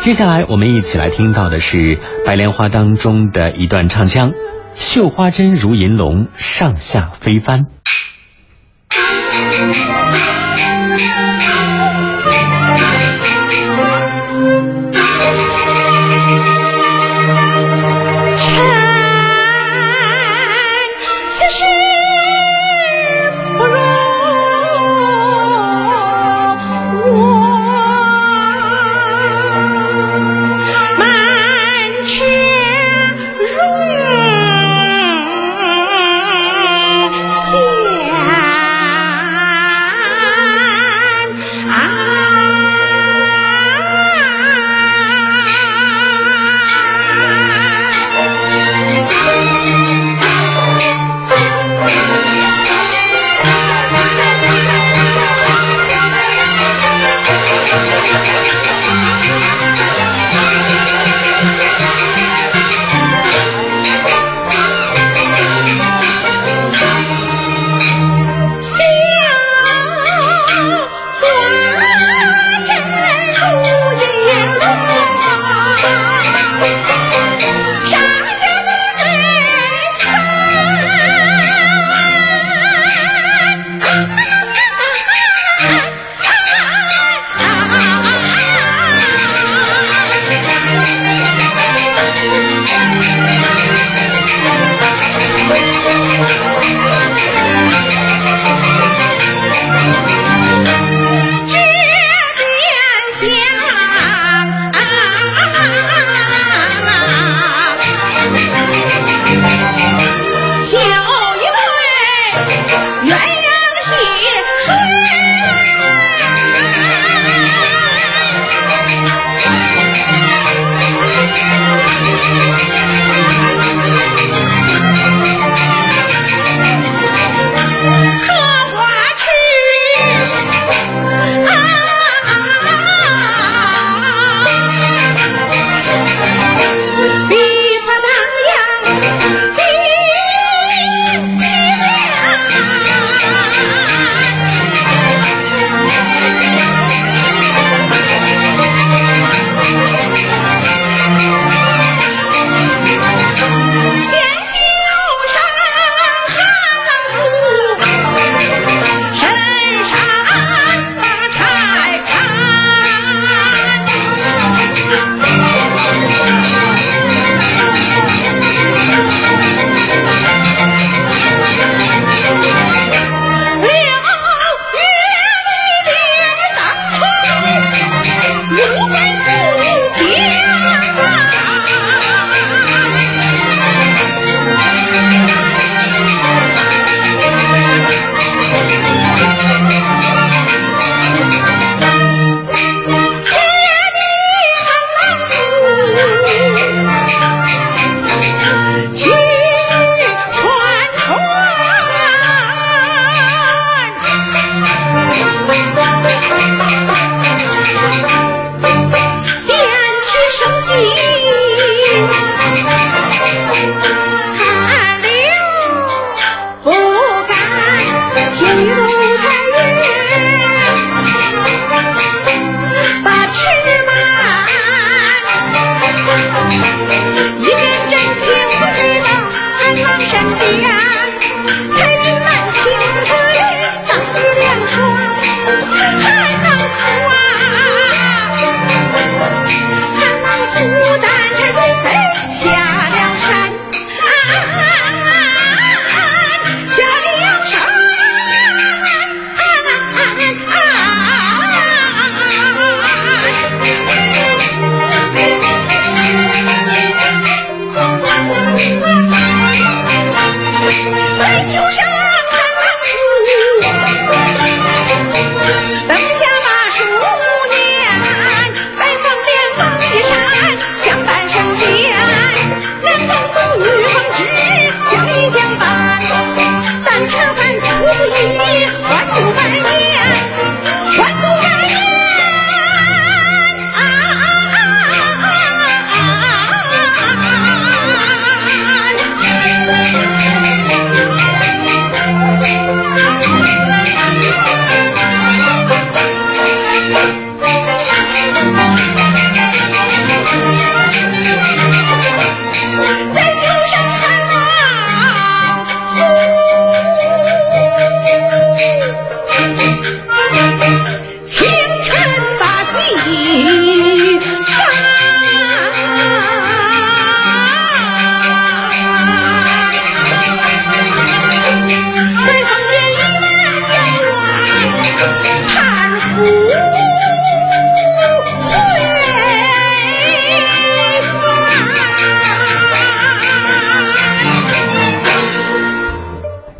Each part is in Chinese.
接下来我们一起来听到的是《白莲花》当中的一段唱腔：“绣花针如银龙，上下飞翻。”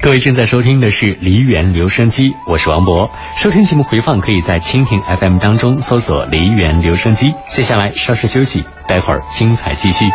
各位正在收听的是梨园留声机，我是王博。收听节目回放可以在蜻蜓 FM 当中搜索梨园留声机。接下来稍事休息，待会儿精彩继续。